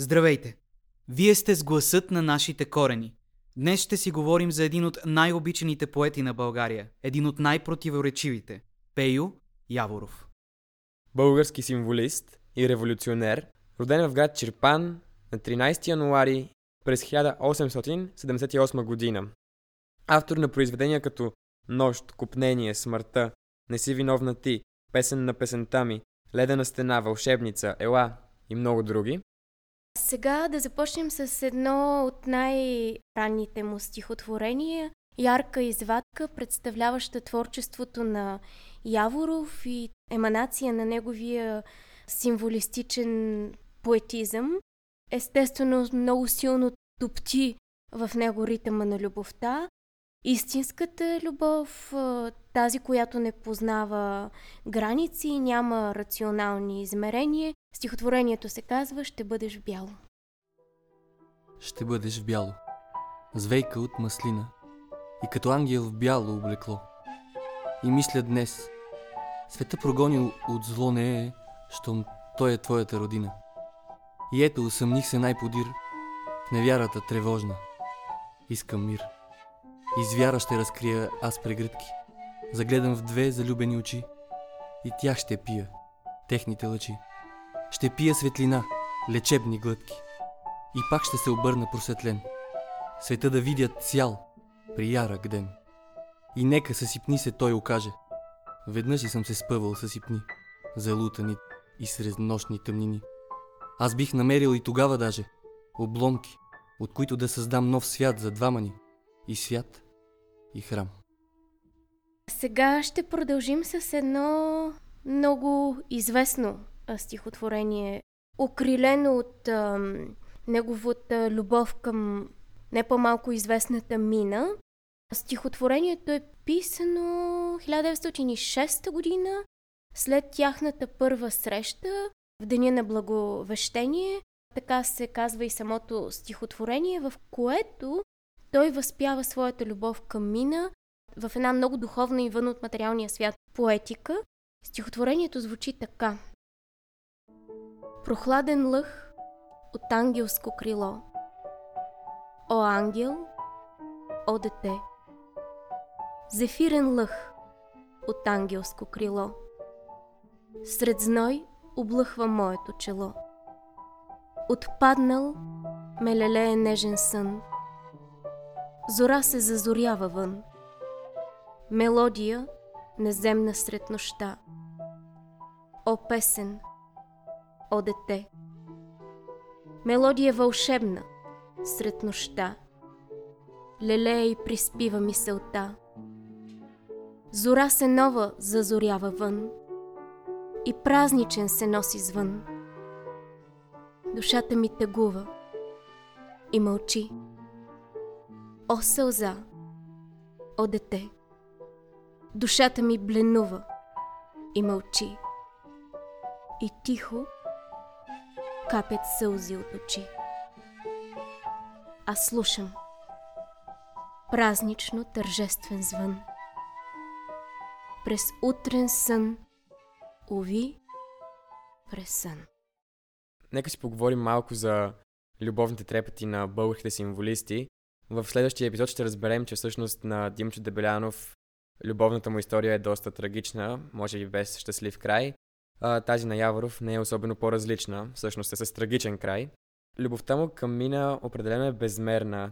Здравейте! Вие сте с гласът на нашите корени. Днес ще си говорим за един от най-обичаните поети на България, един от най-противоречивите – Пейо Яворов. Български символист и революционер, роден в град Чирпан на 13 януари през 1878 година. Автор на произведения като Нощ, Купнение, Смъртта, Не си виновна ти, Песен на песента ми, Ледена стена, Вълшебница, Ела и много други. Сега да започнем с едно от най-ранните му стихотворения, ярка извадка, представляваща творчеството на Яворов и еманация на неговия символистичен поетизъм. Естествено, много силно топти в него ритъма на любовта. Истинската любов, тази, която не познава граници, няма рационални измерения. Стихотворението се казва «Ще бъдеш в бяло». Ще бъдеш в бяло, звейка от маслина и като ангел в бяло облекло. И мисля днес, света прогонил от зло не е, щом той е твоята родина. И ето усъмних се най-подир в невярата тревожна. Искам мир. И с вяра ще разкрия аз прегръдки. Загледам в две залюбени очи и тях ще пия, техните лъчи. Ще пия светлина, лечебни глътки. И пак ще се обърна просветлен. Света да видя цял, при ярък ден. И нека съсипни се той окаже. Веднъж и съм се спъвал съсипни, залутани и сред нощни тъмнини. Аз бих намерил и тогава даже обломки, от които да създам нов свят за двама ни. И свят, и храм. Сега ще продължим с едно много известно стихотворение, окрилено от ам, неговата любов към не по-малко известната мина. Стихотворението е писано 1906 година, след тяхната първа среща, в Деня на Благовещение, така се казва и самото стихотворение, в което той възпява своята любов към мина в една много духовна и вън от материалния свят поетика. Стихотворението звучи така. Прохладен лъх от ангелско крило. О ангел, о дете. Зефирен лъх от ангелско крило. Сред зной облъхва моето чело. Отпаднал ме лелее нежен сън. Зора се зазорява вън. Мелодия неземна сред нощта. О песен, о дете. Мелодия вълшебна сред нощта. Лелея и приспива мисълта. Зора се нова зазорява вън и празничен се носи звън. Душата ми тъгува и мълчи. О сълза, о дете, душата ми бленува и мълчи. И тихо капят сълзи от очи. Аз слушам празнично тържествен звън. През утрен сън Уви, през сън. Нека си поговорим малко за любовните трепети на българските символисти. В следващия епизод ще разберем, че всъщност на Димчо Дебелянов любовната му история е доста трагична, може би без щастлив край. А, тази на Яворов не е особено по-различна, всъщност е с трагичен край. Любовта му към Мина определено е безмерна.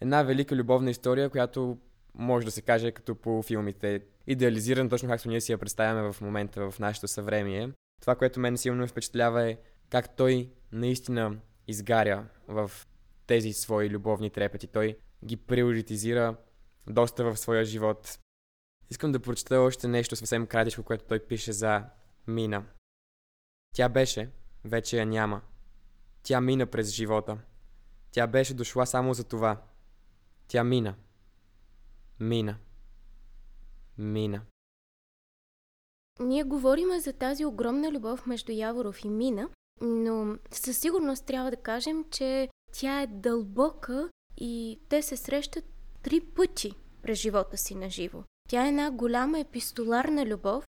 Една велика любовна история, която може да се каже като по филмите идеализиран, точно както ние си я представяме в момента в нашето съвремие. Това, което мен силно ме впечатлява е как той наистина изгаря в тези свои любовни трепети. Той ги приоритизира доста в своя живот. Искам да прочета още нещо съвсем кратичко, което той пише за Мина. Тя беше, вече я няма. Тя мина през живота. Тя беше дошла само за това. Тя мина. Мина мина. Ние говорим за тази огромна любов между Яворов и Мина, но със сигурност трябва да кажем, че тя е дълбока и те се срещат три пъти през живота си на живо. Тя е една голяма епистоларна любов,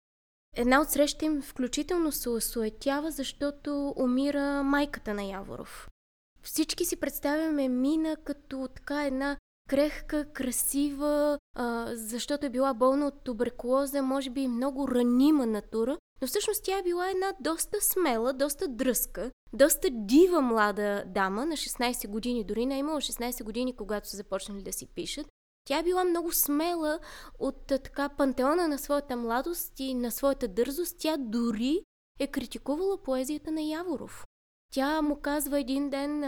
Една от срещите им включително се осуетява, защото умира майката на Яворов. Всички си представяме Мина като така една крехка, красива, а, защото е била болна от туберкулоза, може би много ранима натура, но всъщност тя е била една доста смела, доста дръска, доста дива млада дама на 16 години, дори не е имала 16 години, когато са започнали да си пишат. Тя е била много смела от така пантеона на своята младост и на своята дързост. Тя дори е критикувала поезията на Яворов. Тя му казва един ден,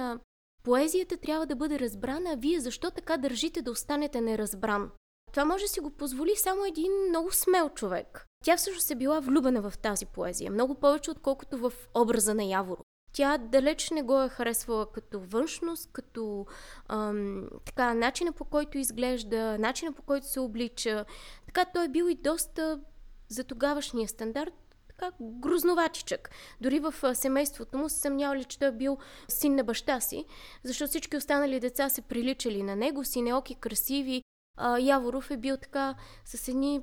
поезията трябва да бъде разбрана, а вие защо така държите да останете неразбран? Това може да си го позволи само един много смел човек. Тя всъщност е била влюбена в тази поезия, много повече отколкото в образа на Яворо. Тя далеч не го е харесвала като външност, като ам, така, начина по който изглежда, начина по който се облича. Така той е бил и доста за тогавашния стандарт така грузноватичък. Дори в семейството му се съмнявали, че той е бил син на баща си, защото всички останали деца се приличали на него, синеоки, красиви, а, Яворов е бил така с едни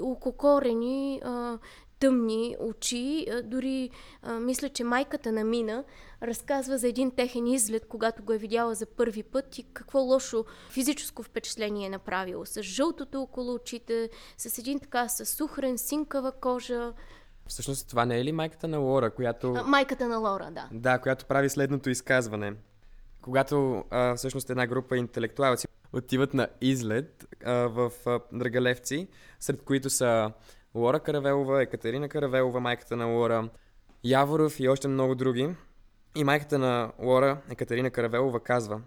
ококорени, а, тъмни очи. А, дори а, мисля, че майката на Мина разказва за един техен изглед, когато го е видяла за първи път и какво лошо физическо впечатление е направило. С жълтото около очите, с един така с сухрен, синкава кожа. Всъщност това не е ли майката на Лора, която... А, майката на Лора, да. Да, която прави следното изказване. Когато а, всъщност една група интелектуалци отиват на излет а, в а, Драгалевци, сред които са Лора Каравелова, Екатерина Каравелова, майката на Лора, Яворов и още много други. И майката на Лора, Екатерина Каравелова, казва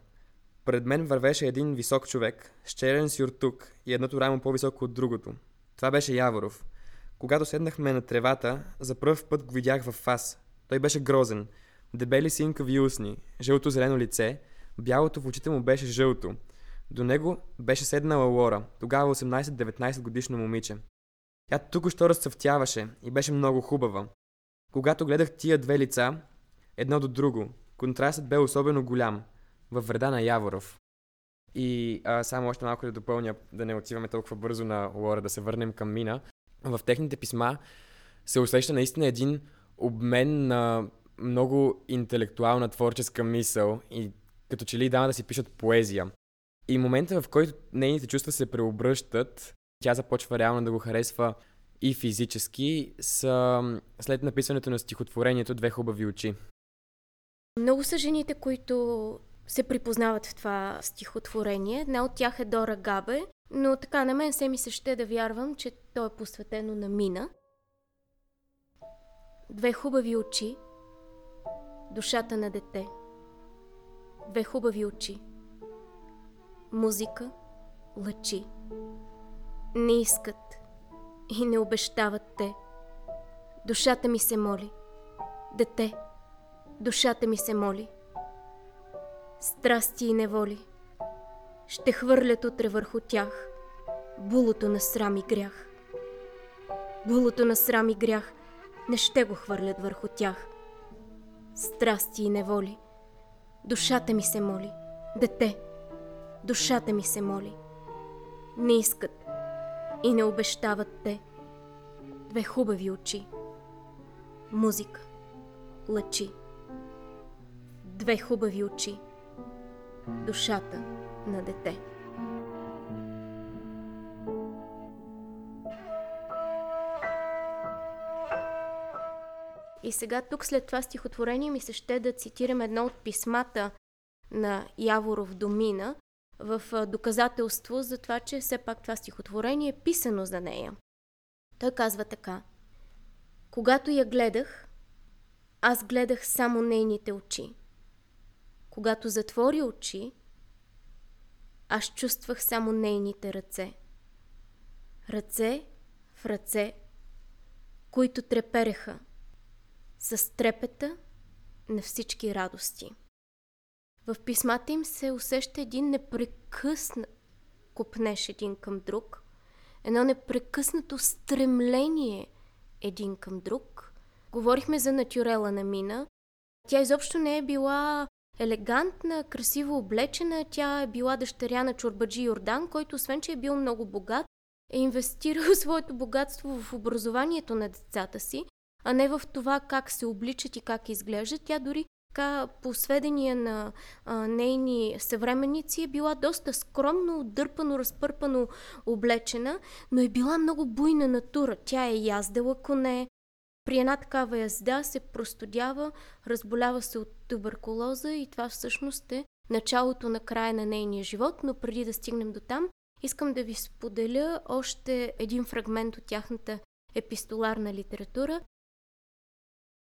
Пред мен вървеше един висок човек, с черен сюртук и едното рамо по-високо от другото. Това беше Яворов. Когато седнахме на тревата, за първ път го видях в фас. Той беше грозен. Дебели синкави устни, жълто-зелено лице, бялото в очите му беше жълто. До него беше седнала Лора, тогава 18-19 годишно момиче. Тя тук-що разцъфтяваше и беше много хубава. Когато гледах тия две лица, едно до друго, контрастът бе особено голям, във вреда на Яворов. И а, само още малко да допълня, да не отиваме толкова бързо на Лора, да се върнем към Мина. В техните писма се усеща наистина един обмен на много интелектуална творческа мисъл и като че ли дама да си пишат поезия. И момента, в който нейните чувства се преобръщат, тя започва реално да го харесва и физически, са след написването на стихотворението Две хубави очи. Много са жените, които се припознават в това стихотворение. Една от тях е Дора Габе, но така на мен се ми се ще да вярвам, че то е посветено на Мина. Две хубави очи, душата на дете. Две хубави очи, музика, лъчи. Не искат и не обещават те. Душата ми се моли. Дете, душата ми се моли. Страсти и неволи. Ще хвърлят утре върху тях булото на срам и грях. Булото на срам и грях не ще го хвърлят върху тях. Страсти и неволи. Душата ми се моли. Дете, душата ми се моли. Не искат и не обещават те. Две хубави очи. Музика. Лъчи. Две хубави очи. Душата на дете. И сега тук след това стихотворение ми се ще да цитирам едно от писмата на Яворов до Мина, в доказателство за това, че все пак това стихотворение е писано за нея. Той казва така. Когато я гледах, аз гледах само нейните очи. Когато затвори очи, аз чувствах само нейните ръце. Ръце в ръце, които трепереха с трепета на всички радости. В писмата им се усеща един непрекъснат купнеш един към друг, едно непрекъснато стремление един към друг. Говорихме за натюрела на Мина. Тя изобщо не е била елегантна, красиво облечена. Тя е била дъщеря на Чорбаджи Йордан, който освен, че е бил много богат, е инвестирал своето богатство в образованието на децата си, а не в това как се обличат и как изглеждат. Тя дори така, по сведения на а, нейни съвременници, е била доста скромно, дърпано, разпърпано облечена, но е била много буйна натура. Тя е яздела коне, при една такава язда се простудява, разболява се от туберкулоза и това всъщност е началото на края на нейния живот, но преди да стигнем до там, искам да ви споделя още един фрагмент от тяхната епистоларна литература.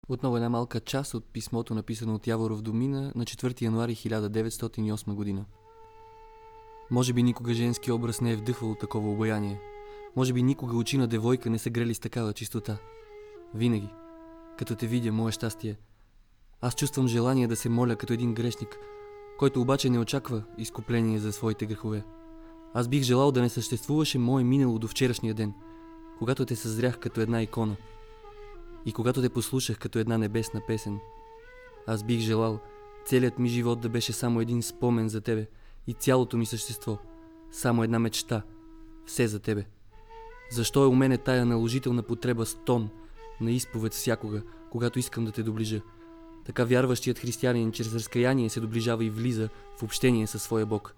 Отново една малка част от писмото, написано от Яворов Домина на 4 януари 1908 година. Може би никога женски образ не е вдъхвал такова обаяние. Може би никога очи на девойка не са грели с такава чистота. Винаги, като те видя, мое щастие, аз чувствам желание да се моля като един грешник, който обаче не очаква изкупление за своите грехове. Аз бих желал да не съществуваше мое минало до вчерашния ден, когато те съзрях като една икона и когато те послушах като една небесна песен. Аз бих желал целият ми живот да беше само един спомен за тебе и цялото ми същество, само една мечта, все за тебе. Защо е у мене тая наложителна потреба с тон – на изповед всякога, когато искам да те доближа. Така вярващият християнин чрез разкаяние се доближава и влиза в общение със своя Бог.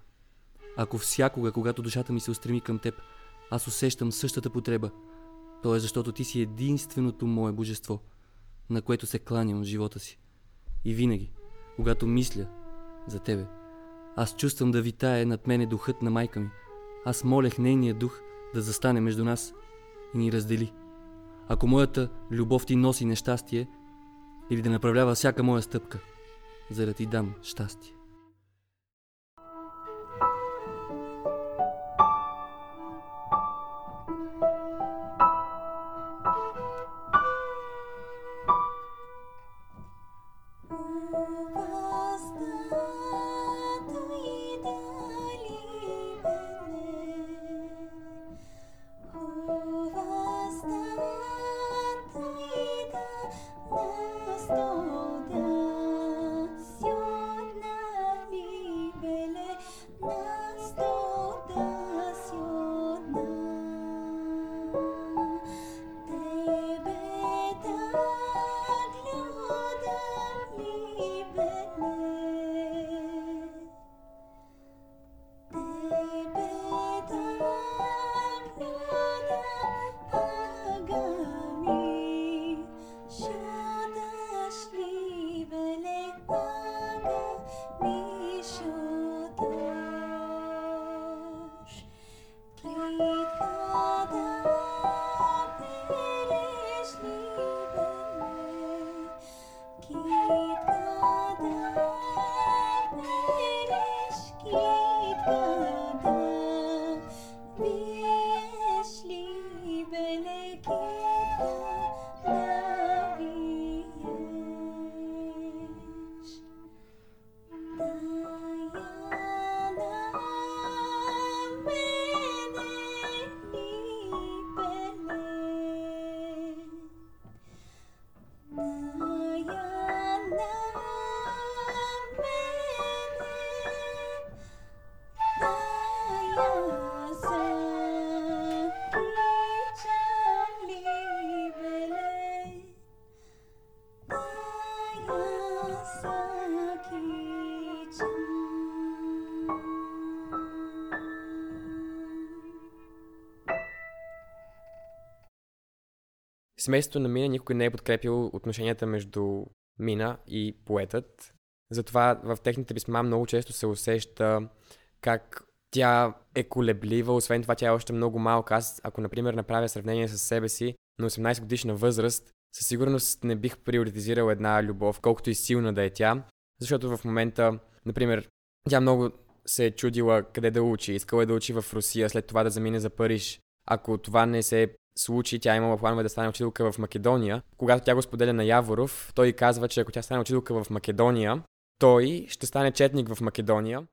Ако всякога, когато душата ми се устреми към теб, аз усещам същата потреба, то е защото ти си единственото мое божество, на което се кланям в живота си. И винаги, когато мисля за тебе, аз чувствам да витае над мене духът на майка ми. Аз молех нейния дух да застане между нас и ни раздели – ако моята любов ти носи нещастие или да направлява всяка моя стъпка, за да ти дам щастие. Семейството на Мина никога не е подкрепило отношенията между Мина и поетът. Затова в техните писма много често се усеща как тя е колеблива, освен това тя е още много малка. Аз, ако, например, направя сравнение с себе си на 18 годишна възраст, със сигурност не бих приоритизирал една любов, колкото и силна да е тя, защото в момента, например, тя много се е чудила къде да учи. Искала е да учи в Русия, след това да замине за Париж. Ако това не се случай тя имала планове да стане учителка в Македония. Когато тя го споделя на Яворов, той казва, че ако тя стане учителка в Македония, той ще стане четник в Македония.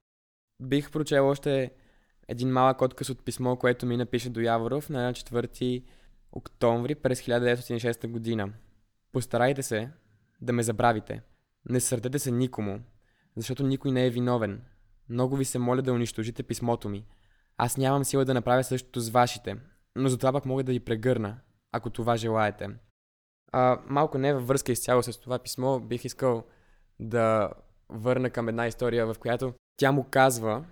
Бих прочел още един малък отказ от писмо, което ми напише до Яворов на 4 октомври през 1906 година. Постарайте се да ме забравите. Не сърдете се никому, защото никой не е виновен. Много ви се моля да унищожите писмото ми. Аз нямам сила да направя същото с вашите. Но за това пък мога да ви прегърна, ако това желаете. А, малко не във връзка изцяло с това писмо, бих искал да върна към една история, в която тя му казва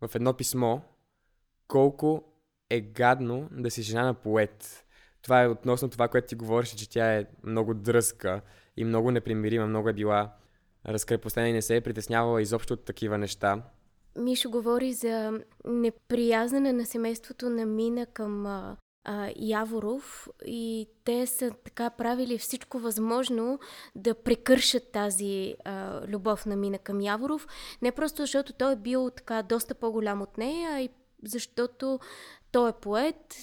в едно писмо колко е гадно да си жена на поет. Това е относно това, което ти говореше, че тя е много дръзка и много непримирима, много е била разкрепостена и не се е притеснявала изобщо от такива неща. Мишо говори за неприязнене на семейството на Мина към а, а, Яворов и те са така правили всичко възможно да прекършат тази а, любов на Мина към Яворов. Не просто защото той е бил така доста по-голям от нея, а и защото той е поет,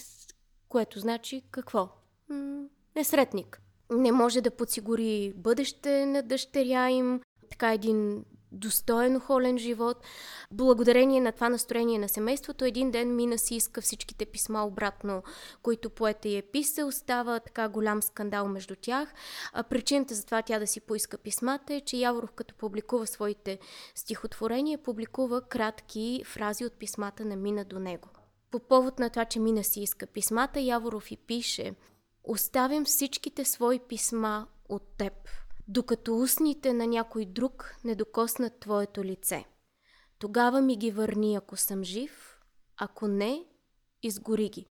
което значи какво? М- несретник. Не може да подсигури бъдеще на дъщеря им, така един достоен охолен живот. Благодарение на това настроение на семейството, един ден Мина си иска всичките писма обратно, които поета е писал. Става така голям скандал между тях. А причината за това тя да си поиска писмата е, че Яворов като публикува своите стихотворения, публикува кратки фрази от писмата на Мина до него. По повод на това, че Мина си иска писмата, Яворов и пише Оставям всичките свои писма от теб – докато устните на някой друг не докоснат твоето лице. Тогава ми ги върни, ако съм жив, ако не, изгори ги.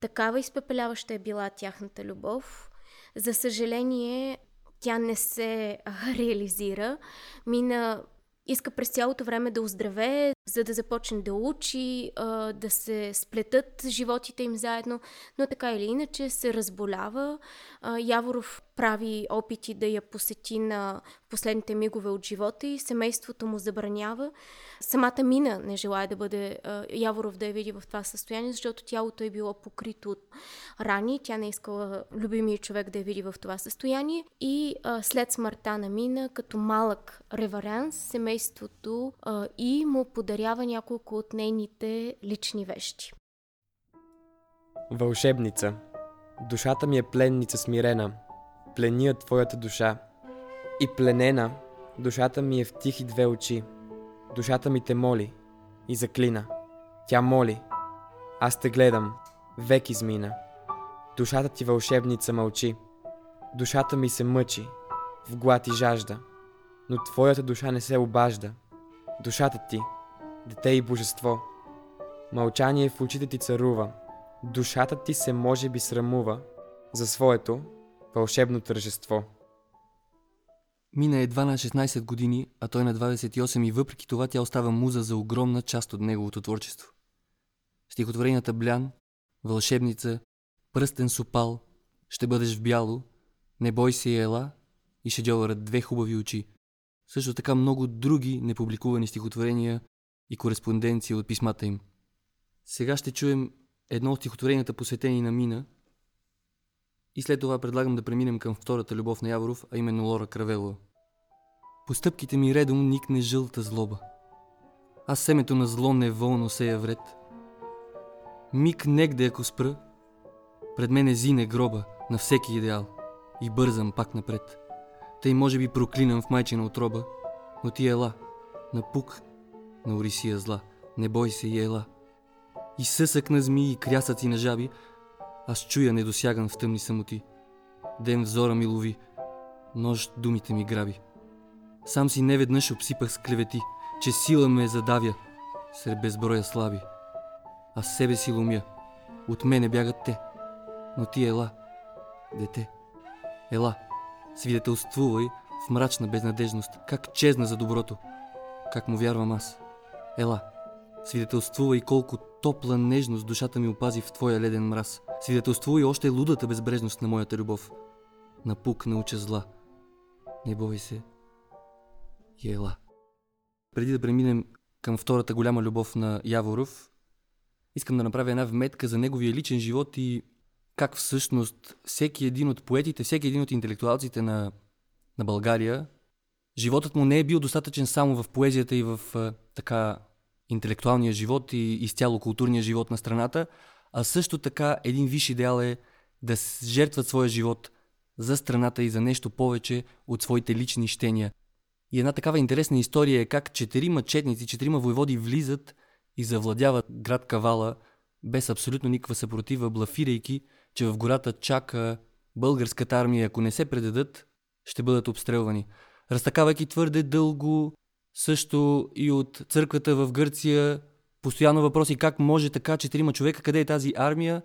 Такава изпепеляваща е била тяхната любов. За съжаление, тя не се реализира. Мина иска през цялото време да оздравее, за да започне да учи, да се сплетат животите им заедно, но така или иначе се разболява. Яворов прави опити да я посети на последните мигове от живота и семейството му забранява. Самата Мина не желая да бъде Яворов да я види в това състояние, защото тялото е било покрито от рани. Тя не искала любимия човек да я види в това състояние. И след смъртта на Мина, като малък реваранс, семейството и му подарява няколко от нейните лични вещи. Вълшебница. Душата ми е пленница смирена, пления твоята душа. И пленена, душата ми е в тихи две очи. Душата ми те моли и заклина. Тя моли. Аз те гледам. Век измина. Душата ти вълшебница мълчи. Душата ми се мъчи. В глад и жажда. Но твоята душа не се обажда. Душата ти, дете и божество. Мълчание в очите ти царува. Душата ти се може би срамува за своето Вълшебно тържество. Мина едва на 16 години, а той на 28 и въпреки това тя остава муза за огромна част от неговото творчество. Стихотворенията Блян, Вълшебница, Пръстен сопал, Ще бъдеш в бяло, Не бой се ела и Шедьовърът две хубави очи. Също така много други непубликувани стихотворения и кореспонденция от писмата им. Сега ще чуем едно от стихотворенията посветени на Мина – и след това предлагам да преминем към втората любов на Яворов, а именно Лора Кравелова. По стъпките ми редом никне жълта злоба. Аз семето на зло неволно сея вред. Миг негде ако спра, пред мен е зине гроба на всеки идеал и бързам пак напред. Тъй може би проклинам в майчина отроба, но ти ела, на пук на Орисия зла, не бой се и ела. И съсък на змии и крясъци на жаби, аз чуя недосяган в тъмни самоти. Ден взора ми лови, нощ думите ми граби. Сам си неведнъж обсипах с клевети, че сила ме задавя сред безброя слаби. А себе си ломя, от мене бягат те, но ти ела, дете, ела, свидетелствувай в мрачна безнадежност, как чезна за доброто, как му вярвам аз. Ела, свидетелствувай колко топла нежност душата ми опази в твоя леден мраз. Свидетелствува и още лудата безбрежност на моята любов. Напук науча зла. Не бой се. Ела. Преди да преминем към втората голяма любов на Яворов, искам да направя една вметка за неговия личен живот и как всъщност всеки един от поетите, всеки един от интелектуалците на, на България, животът му не е бил достатъчен само в поезията и в така интелектуалния живот и изцяло културния живот на страната, а също така един виш идеал е да жертват своя живот за страната и за нещо повече от своите лични щения. И една такава интересна история е как четирима четници, четирима войводи влизат и завладяват град Кавала без абсолютно никаква съпротива, блафирайки, че в гората чака българската армия, ако не се предадат, ще бъдат обстрелвани. Разтакавайки твърде дълго, също и от църквата в Гърция, постоянно въпроси как може така, четирима човека, къде е тази армия,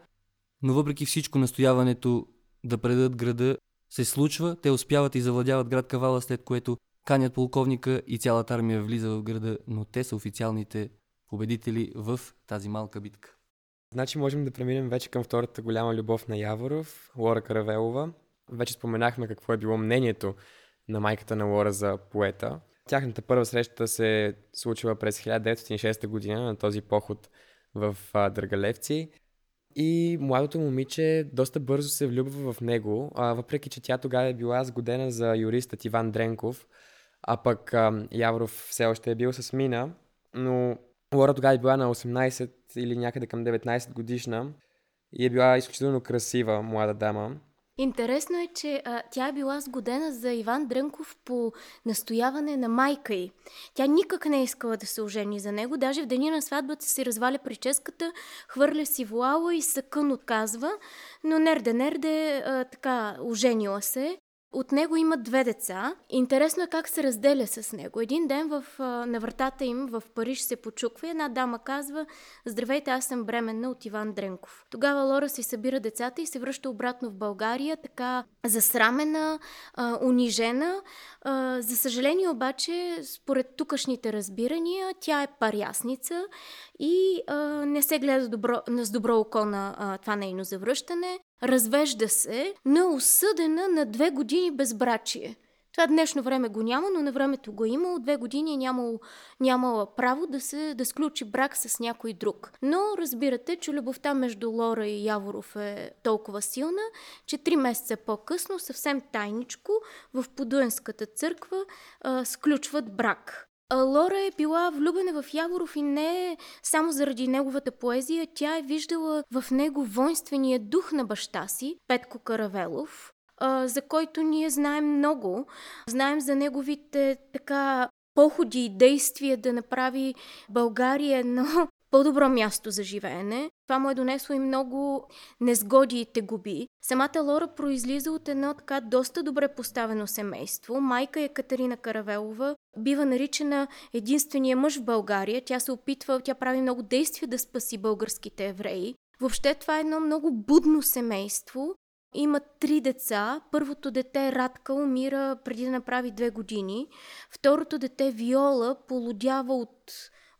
но въпреки всичко настояването да предадат града се случва, те успяват и завладяват град Кавала, след което канят полковника и цялата армия влиза в града, но те са официалните победители в тази малка битка. Значи можем да преминем вече към втората голяма любов на Яворов, Лора Каравелова. Вече споменахме какво е било мнението на майката на Лора за поета. Тяхната първа среща се случила през 1906 година на този поход в Дъргалевци. И младото момиче доста бързо се влюбва в него, а, въпреки че тя тогава е била сгодена за юристът Иван Дренков, а пък а, Яворов все още е бил с Мина, но Лора тогава е била на 18 или някъде към 19 годишна и е била изключително красива млада дама. Интересно е, че а, тя е била сгодена за Иван Дрънков по настояване на майка й. Тя никак не е искала да се ожени за него. Даже в деня на сватбата си разваля прическата, хвърля си вуала и съкън отказва. Но нерде-нерде така оженила се. От него има две деца. Интересно е как се разделя с него. Един ден в, на вратата им в Париж се почуква и една дама казва Здравейте, аз съм бременна от Иван Дренков. Тогава Лора си събира децата и се връща обратно в България, така засрамена, унижена. За съжаление обаче, според тукашните разбирания, тя е парясница и не се гледа добро, с добро око на това нейно завръщане. Развежда се, е осъдена на две години безбрачие. Това днешно време го няма, но на времето го е имало. Две години е нямало, нямала право да се да сключи брак с някой друг. Но разбирате, че любовта между Лора и Яворов е толкова силна, че три месеца по-късно, съвсем тайничко, в Подуенската църква а, сключват брак. Лора е била влюбена в Яворов и не само заради неговата поезия, тя е виждала в него воинствения дух на баща си, Петко Каравелов, за който ние знаем много. Знаем за неговите така походи и действия да направи България едно по-добро място за живеене. Това му е донесло и много незгоди и тегуби. Самата Лора произлиза от едно така доста добре поставено семейство. Майка е Катерина Каравелова, бива наричана единствения мъж в България. Тя се опитва, тя прави много действия да спаси българските евреи. Въобще това е едно много будно семейство. Има три деца. Първото дете Радка умира преди да направи две години. Второто дете Виола полудява от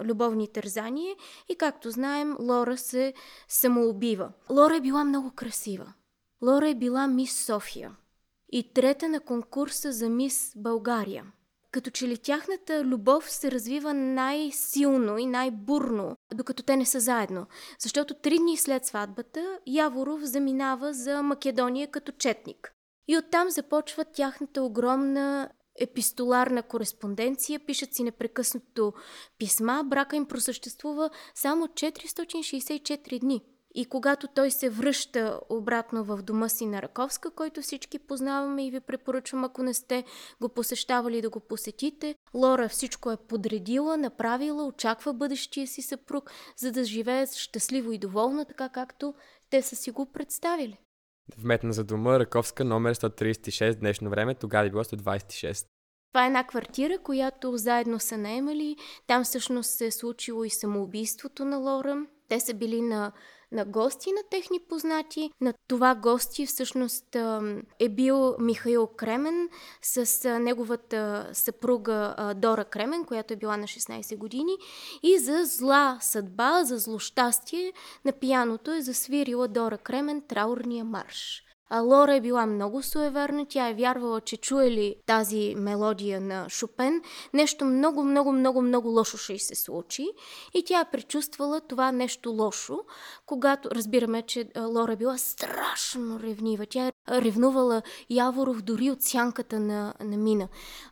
любовни тързания и както знаем, Лора се самоубива. Лора е била много красива. Лора е била мис София и трета на конкурса за мис България. Като че ли тяхната любов се развива най-силно и най-бурно, докато те не са заедно. Защото три дни след сватбата Яворов заминава за Македония като четник. И оттам започва тяхната огромна епистоларна кореспонденция, пишат си непрекъснато писма, брака им просъществува само 464 дни. И когато той се връща обратно в дома си на Раковска, който всички познаваме и ви препоръчвам, ако не сте го посещавали да го посетите, Лора всичко е подредила, направила, очаква бъдещия си съпруг, за да живее щастливо и доволна, така както те са си го представили. Вметна за дома Раковска номер 136 днешно време, тогава е било 126. Това е една квартира, която заедно са наемали. Там всъщност се е случило и самоубийството на Лора. Те са били на на гости на техни познати. На това гости всъщност е бил Михаил Кремен с неговата съпруга Дора Кремен, която е била на 16 години. И за зла съдба, за злощастие на пияното е засвирила Дора Кремен траурния марш. А Лора е била много суеверна, тя е вярвала, че чуе ли тази мелодия на Шопен, нещо много, много, много, много лошо ще й се случи. И тя е предчувствала това нещо лошо, когато разбираме, че Лора е била страшно ревнива. Тя е ревнувала Яворов дори от сянката на, на мина.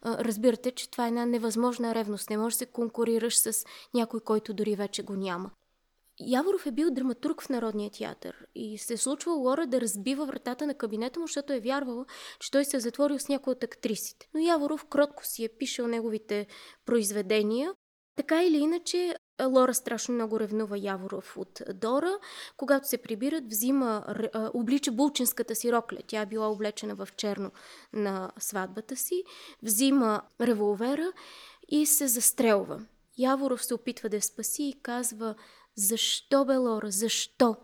Разбирате, че това е една невъзможна ревност. Не можеш да се конкурираш с някой, който дори вече го няма. Яворов е бил драматург в Народния театър и се е случвало Лора да разбива вратата на кабинета му, защото е вярвала, че той се е затворил с някои от актрисите. Но Яворов кротко си е пишел неговите произведения. Така или иначе, Лора страшно много ревнува Яворов от Дора. Когато се прибират, взима, облича булчинската си рокля. Тя е била облечена в черно на сватбата си. Взима револвера и се застрелва. Яворов се опитва да я спаси и казва Защо, бе, Лора, защо?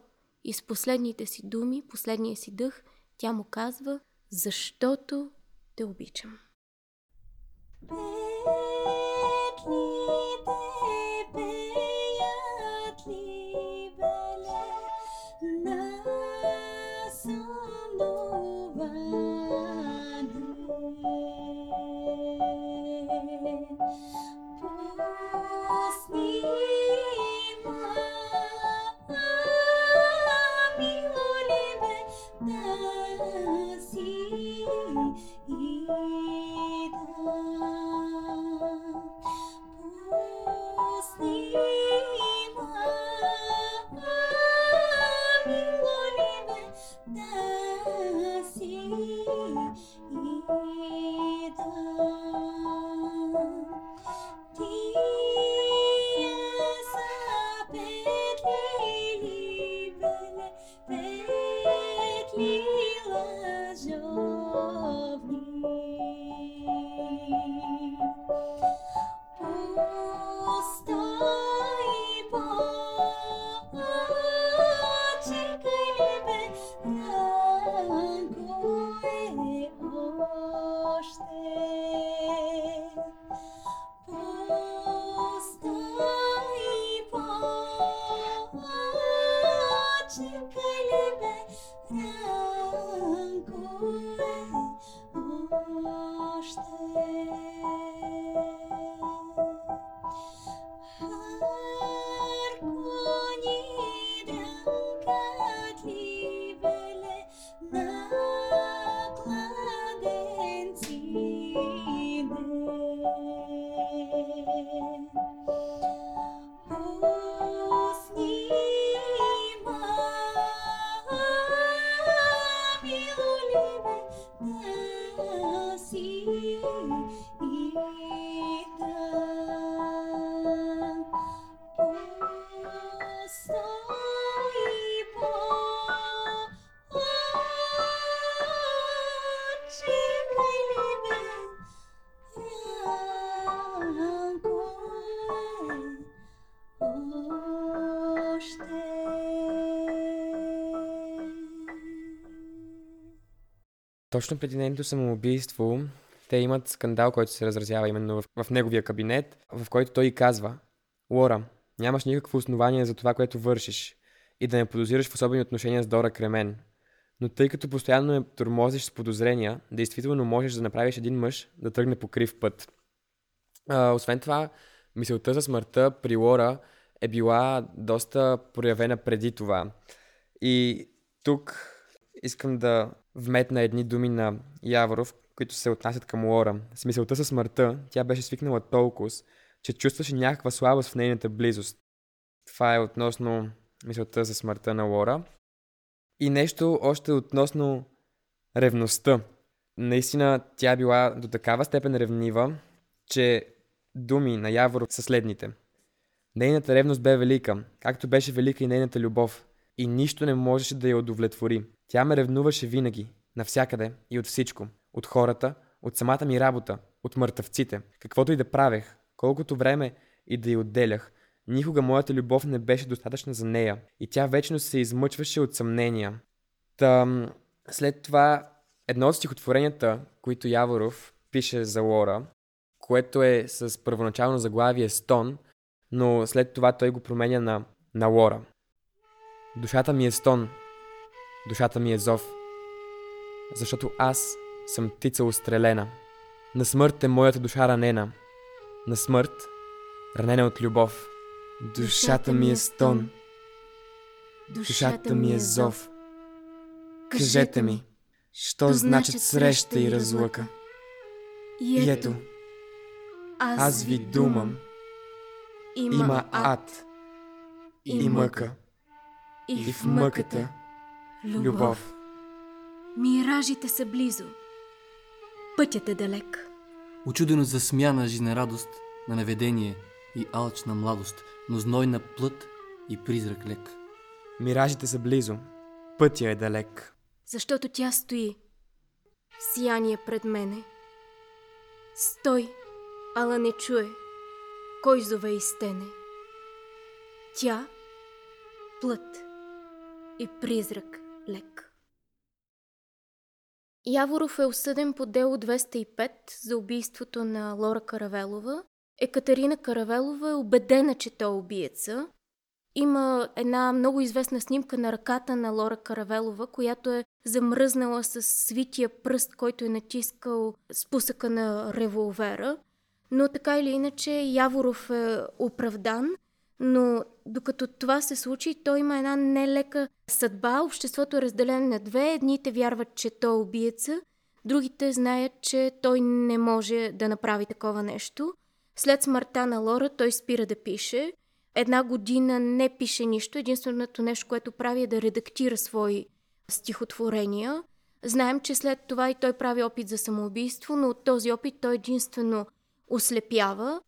И с последните си думи, последния си дъх, тя му казва Защото те обичам. nasci. Точно преди нейното самоубийство те имат скандал, който се разразява именно в, в неговия кабинет, в който той казва Лора, нямаш никакво основание за това, което вършиш и да не подозираш в особени отношения с Дора Кремен. Но тъй като постоянно я тормозиш с подозрения, действително можеш да направиш един мъж да тръгне по крив път. А, освен това, мисълта за смъртта при Лора е била доста проявена преди това. И тук искам да вметна едни думи на Яворов, които се отнасят към Лора. С мисълта със смъртта тя беше свикнала толкова, че чувстваше някаква слабост в нейната близост. Това е относно мисълта за смъртта на Лора. И нещо още относно ревността. Наистина тя била до такава степен ревнива, че думи на Яворов са следните. Нейната ревност бе велика, както беше велика и нейната любов, и нищо не можеше да я удовлетвори. Тя ме ревнуваше винаги, навсякъде и от всичко. От хората, от самата ми работа, от мъртъвците. Каквото и да правех, колкото време и да й отделях, никога моята любов не беше достатъчна за нея и тя вечно се измъчваше от съмнения. Та, след това едно от стихотворенията, които Яворов пише за Лора, което е с първоначално заглавие Стон, но след това той го променя на, на Лора. Душата ми е стон, Душата ми е зов, защото аз съм птица устрелена. На смърт е моята душа ранена. На смърт, ранена от любов. Душата ми е стон. Душата ми е зов. Кажете ми, що значат среща и разлъка? И ето, аз ви думам. Има ад и мъка. И в мъката Любов. Миражите са близо. Пътят е далек. Очудено засмяна жизнерадост на наведение и алчна младост, но знойна плът и призрак лек. Миражите са близо, пътя е далек. Защото тя стои. Сияние пред мене. Стой, ала не чуе. Кой зове и стене? Тя, плът и призрак лек. Яворов е осъден по дело 205 за убийството на Лора Каравелова. Екатерина Каравелова е убедена, че той е убиеца. Има една много известна снимка на ръката на Лора Каравелова, която е замръзнала с свития пръст, който е натискал спусъка на револвера. Но така или иначе Яворов е оправдан, но докато това се случи, той има една нелека съдба. Обществото е разделено на две. Едните вярват, че той е убиеца, другите знаят, че той не може да направи такова нещо. След смъртта на Лора той спира да пише. Една година не пише нищо. Единственото нещо, което прави е да редактира свои стихотворения. Знаем, че след това и той прави опит за самоубийство, но от този опит той единствено ослепява.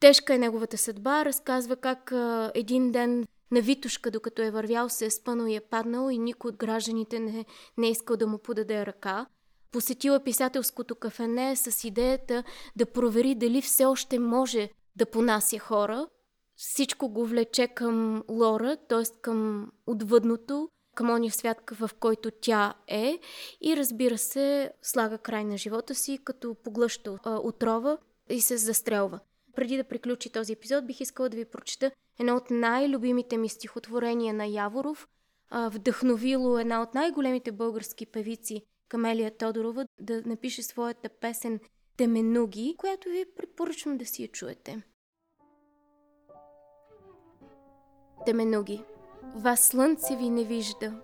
Тежка е неговата съдба. Разказва как а, един ден на Витушка, докато е вървял, се е спънал и е паднал и никой от гражданите не, не е искал да му подаде ръка. Посетила писателското кафене с идеята да провери дали все още може да понася хора. Всичко го влече към Лора, т.е. към отвъдното, към ония свят, в който тя е и разбира се, слага край на живота си, като поглъща отрова и се застрелва. Преди да приключи този епизод, бих искала да ви прочета едно от най-любимите ми стихотворения на Яворов, вдъхновило една от най-големите български певици, Камелия Тодорова, да напише своята песен Теменуги, която ви препоръчвам да си я чуете. Теменуги. Вас слънце ви не вижда,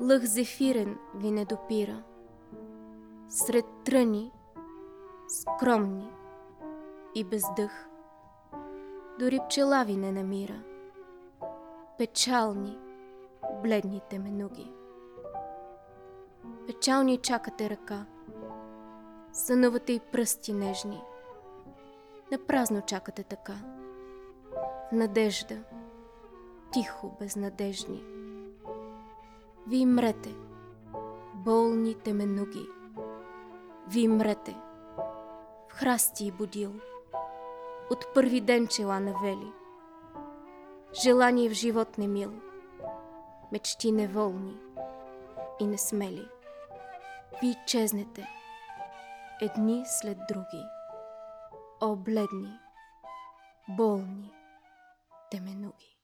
лъх зефирен ви не допира. Сред тръни, скромни и без дъх, дори пчела ви не намира. Печални, бледните менуги. Печални чакате ръка, сънувате и пръсти нежни. Напразно чакате така. Надежда, тихо, безнадежни. Ви мрете, болни теменуги. Ви мрете, в храсти и будил. От първи ден чела навели. Желание в живот не мил, мечти неволни и несмели. Ви чезнете, едни след други. О, бледни, болни, теменуги.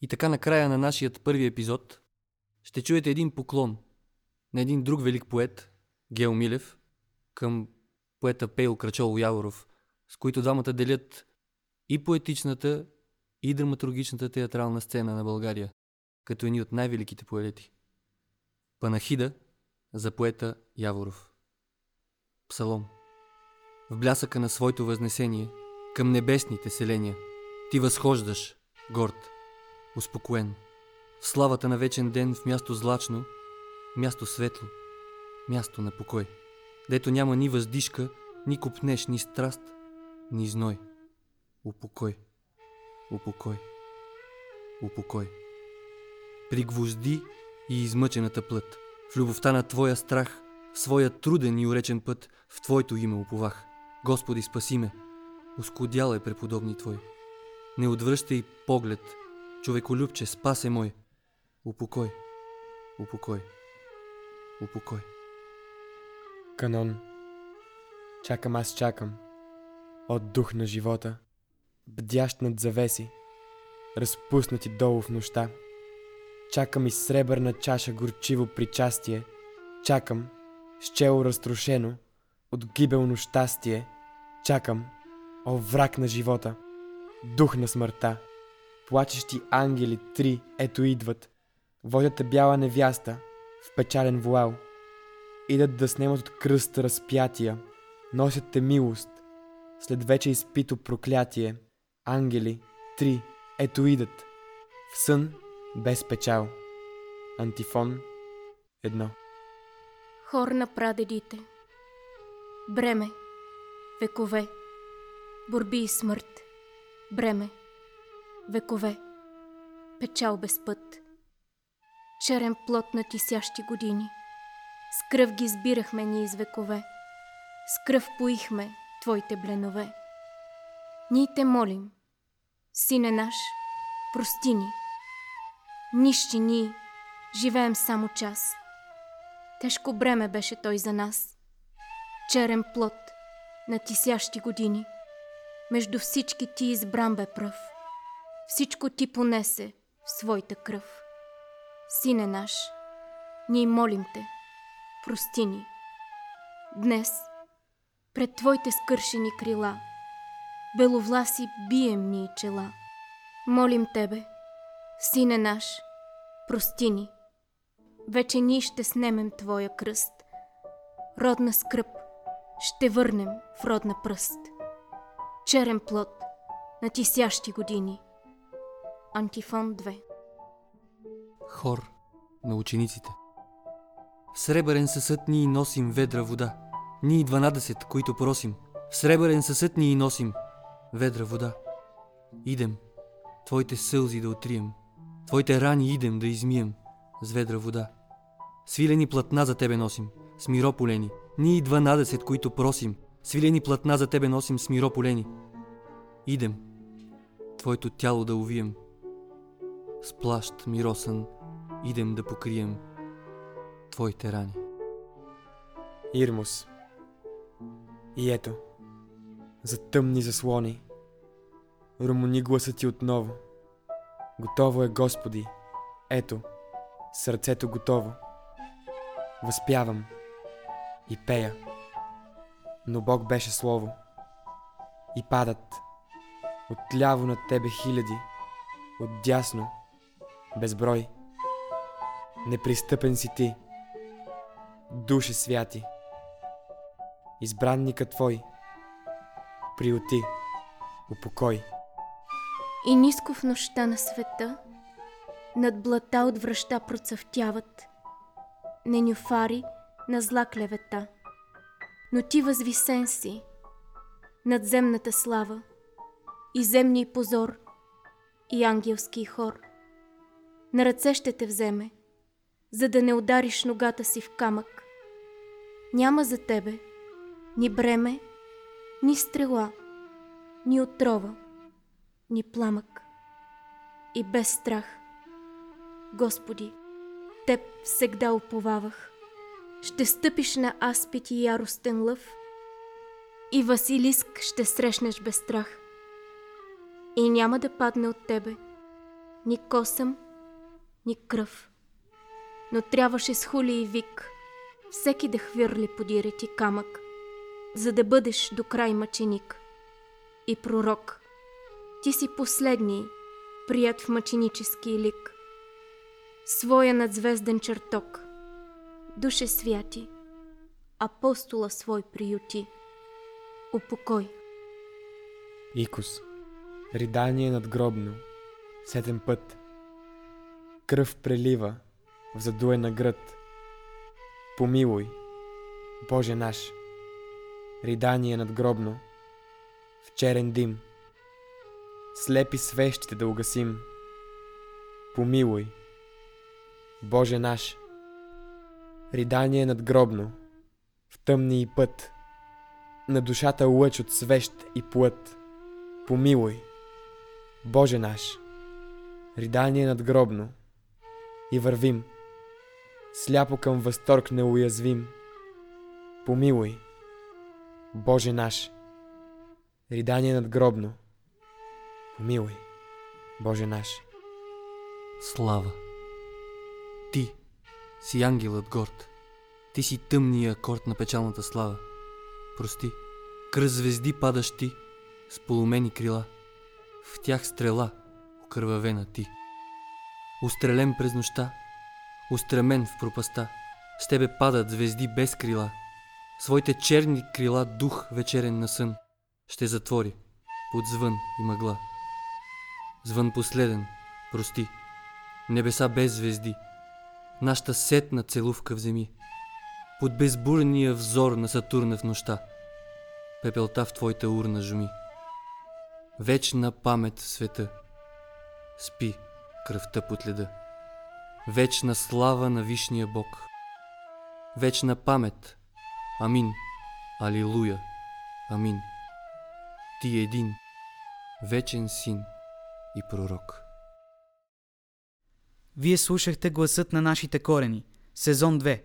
И така накрая на нашият първи епизод ще чуете един поклон на един друг велик поет, Гео Милев, към поета Пейл Крачол Яворов, с които двамата делят и поетичната, и драматургичната театрална сцена на България, като едни от най-великите поети. Панахида за поета Яворов. Псалом. В блясъка на своето възнесение към небесните селения ти възхождаш, горд, успокоен. В славата на вечен ден в място злачно, място светло, място на покой, дето няма ни въздишка, ни купнеш, ни страст, ни зной. Упокой, упокой, упокой. Пригвозди и измъчената плът. В любовта на Твоя страх, в своя труден и уречен път, в Твоето име уповах. Господи, спаси ме. Оскудял е преподобни Твой. Не отвръщай поглед, човеколюбче, спасе мой. Упокой, упокой, упокой. Канон. Чакам аз чакам. От дух на живота. Бдящ над завеси. Разпуснати долу в нощта. Чакам и сребърна чаша горчиво причастие. Чакам, с чело разтрошено, от гибелно щастие. Чакам, о враг на живота, дух на смъртта. Плачещи ангели три, ето идват. Водят бяла невяста, в печален вуал. Идат да снемат от кръста разпятия, носят те милост, след вече изпито проклятие. Ангели, три, ето идат, в сън без печал. Антифон едно. Хор на прадедите. Бреме. Векове. Борби и смърт. Бреме. Векове. Печал без път. Черен плод на тисящи години. С кръв ги избирахме ние из векове. С кръв поихме твоите бленове. Ние те молим. Сине наш, прости ни. Нищи ние, живеем само час. Тежко бреме беше той за нас. Черен плод на тисящи години. Между всички ти избран бе пръв. Всичко ти понесе в своята кръв. Сине наш, ние молим те, прости ни. Днес, пред твоите скършени крила, беловласи бием ни чела. Молим тебе, сине наш, прости ни. Вече ние ще снемем твоя кръст. Родна скръп ще върнем в родна пръст. Черен плод на тисящи години. Антифон 2 Хор на учениците. В сребърен съсъд ние носим ведра вода. Ние 12, които просим. В сребърен съсъд ние носим ведра вода. Идем, твоите сълзи да отрием. Твоите рани идем да измием с ведра вода. Свилени платна за тебе носим, с мирополени. Ние 12, които просим. Свилени платна за тебе носим с мирополени. Идем, твоето тяло да увием. С плащ миросън идем да покрием твоите рани. Ирмус. И ето, за тъмни заслони, румони гласа ти отново. Готово е, Господи, ето, сърцето готово. Възпявам и пея, но Бог беше Слово. И падат отляво над Тебе хиляди, отдясно, безброй. Непристъпен си Ти, Душе святи, избранника Твой, приоти, упокой. И ниско в нощта на света, над блата от връща процъфтяват, ненюфари на зла клевета. Но ти възвисен си, над земната слава, и земни позор, и ангелски хор. На ръце ще те вземе, за да не удариш ногата си в камък. Няма за тебе ни бреме, ни стрела, ни отрова, ни пламък. И без страх, Господи, Теб всегда уповавах. Ще стъпиш на аспит и яростен лъв и Василиск ще срещнеш без страх. И няма да падне от тебе ни косъм, ни кръв. Но трябваше с хули и вик всеки да хвърли подире ти камък, за да бъдеш до край мъченик. И пророк, ти си последний, прият в мъченически лик. Своя надзвезден чертог, душе святи, апостола свой приюти. Упокой. Икос. Ридание надгробно. Сетен път. Кръв прелива в задуена град. Помилуй, Боже наш. Ридание надгробно. В черен дим. Слепи свещите да угасим. Помилуй, Боже наш. Ридание надгробно. В тъмни и път. на душата лъч от свещ и плът. Помилуй, Боже наш, ридание надгробно и вървим, сляпо към възторг неуязвим. Помилуй, Боже наш, ридание надгробно, помилуй, Боже наш. Слава. Ти си ангелът горд. Ти си тъмния акорд на печалната слава. Прости, кръст звезди падаш ти, с полумени крила. В тях стрела, окървавена ти. Устрелен през нощта, устремен в пропаста, с тебе падат звезди без крила. Своите черни крила дух вечерен на сън ще затвори. Под звън и мъгла. Звън последен, прости, небеса без звезди, нашата сетна целувка в земи, под безбурния взор на Сатурна в нощта, пепелта в твоята урна жуми. Вечна памет в света, спи кръвта под леда. Вечна слава на Вишния Бог. Вечна памет. Амин. Алилуя. Амин. Ти един, вечен син и пророк. Вие слушахте гласът на нашите корени. Сезон 2.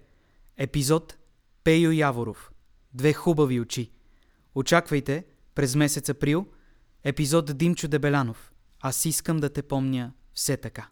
Епизод Пейо Яворов. Две хубави очи. Очаквайте през месец април епизод Димчо Дебелянов. Аз искам да те помня все така.